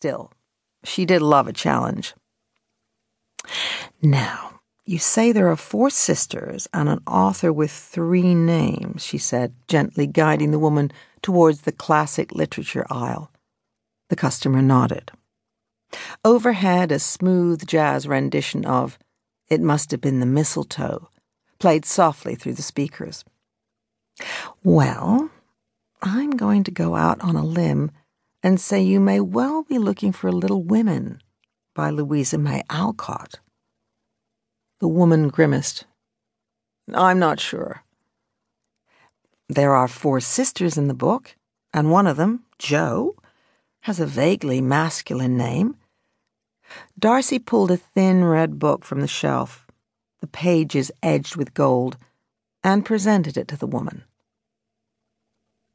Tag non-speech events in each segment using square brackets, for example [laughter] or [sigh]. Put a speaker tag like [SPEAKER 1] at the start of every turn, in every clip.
[SPEAKER 1] Still, she did love a challenge. Now, you say there are four sisters and an author with three names, she said, gently guiding the woman towards the classic literature aisle. The customer nodded. Overhead, a smooth jazz rendition of It Must Have Been the Mistletoe played softly through the speakers. Well, I'm going to go out on a limb and say you may well be looking for Little Women by Louisa May Alcott. The woman grimaced. I'm not sure. There are four sisters in the book, and one of them, Jo, has a vaguely masculine name. Darcy pulled a thin red book from the shelf, the pages edged with gold, and presented it to the woman.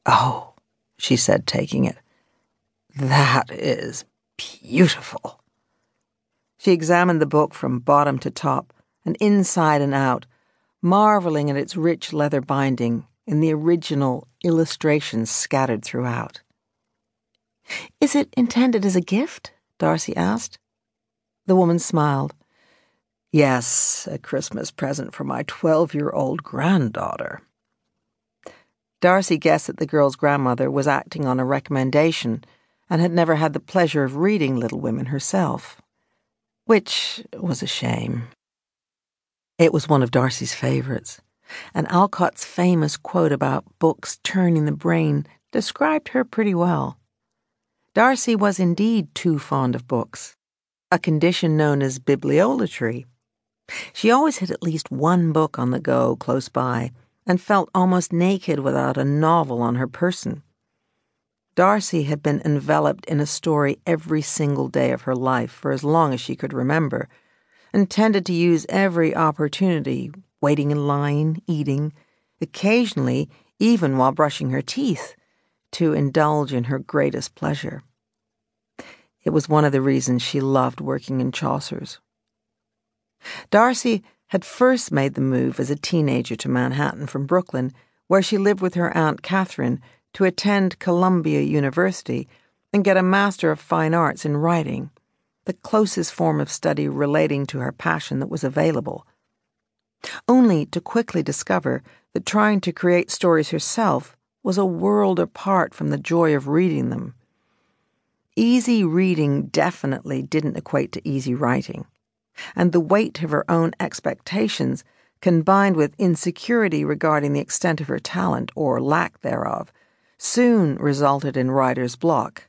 [SPEAKER 1] Oh, she said, taking it. That is beautiful. She examined the book from bottom to top and inside and out, marveling at its rich leather binding and the original illustrations scattered throughout. Is it intended as a gift? Darcy asked. The woman smiled. Yes, a Christmas present for my twelve year old granddaughter. Darcy guessed that the girl's grandmother was acting on a recommendation and had never had the pleasure of reading Little Women herself, which was a shame. It was one of Darcy's favorites, and Alcott's famous quote about books turning the brain described her pretty well. Darcy was indeed too fond of books, a condition known as bibliolatry. She always had at least one book on the go close by, and felt almost naked without a novel on her person. Darcy had been enveloped in a story every single day of her life for as long as she could remember, and tended to use every opportunity, waiting in line, eating, occasionally even while brushing her teeth, to indulge in her greatest pleasure. It was one of the reasons she loved working in Chaucer's. Darcy had first made the move as a teenager to Manhattan from Brooklyn, where she lived with her Aunt Catherine to attend Columbia University and get a Master of Fine Arts in writing, the closest form of study relating to her passion that was available. Only to quickly discover that trying to create stories herself was a world apart from the joy of reading them. Easy reading definitely didn't equate to easy writing, and the weight of her own expectations, combined with insecurity regarding the extent of her talent or lack thereof, soon resulted in writer's block,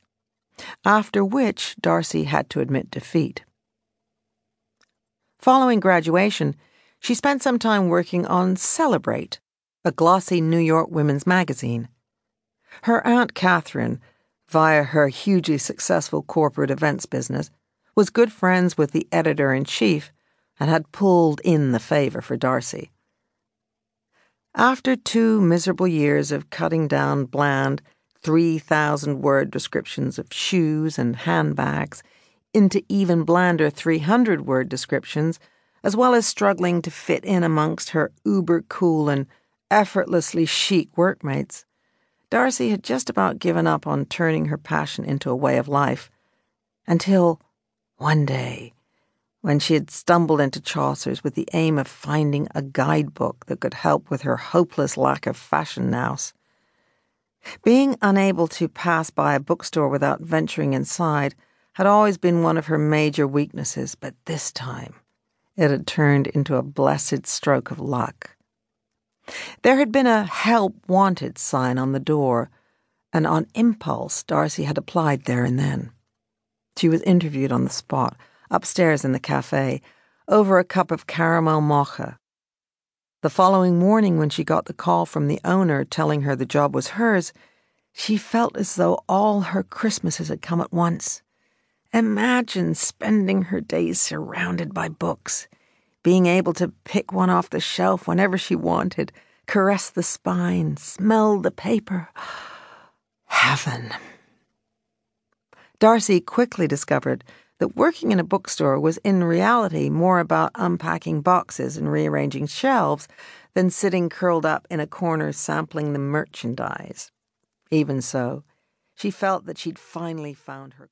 [SPEAKER 1] after which Darcy had to admit defeat. Following graduation, she spent some time working on Celebrate, a glossy New York women's magazine. Her Aunt Catherine, via her hugely successful corporate events business, was good friends with the editor in chief and had pulled in the favor for Darcy. After two miserable years of cutting down bland, 3,000 word descriptions of shoes and handbags into even blander 300 word descriptions, as well as struggling to fit in amongst her uber cool and effortlessly chic workmates, Darcy had just about given up on turning her passion into a way of life. Until one day, when she had stumbled into Chaucer's with the aim of finding a guidebook that could help with her hopeless lack of fashion nous. Being unable to pass by a bookstore without venturing inside had always been one of her major weaknesses, but this time it had turned into a blessed stroke of luck. There had been a help wanted sign on the door, and on impulse, Darcy had applied there and then. She was interviewed on the spot upstairs in the cafe, over a cup of caramel mocha. The following morning, when she got the call from the owner telling her the job was hers, she felt as though all her Christmases had come at once. Imagine spending her days surrounded by books, being able to pick one off the shelf whenever she wanted, caress the spine, smell the paper. [sighs] Heaven. Darcy quickly discovered that working in a bookstore was in reality more about unpacking boxes and rearranging shelves than sitting curled up in a corner sampling the merchandise. Even so, she felt that she'd finally found her.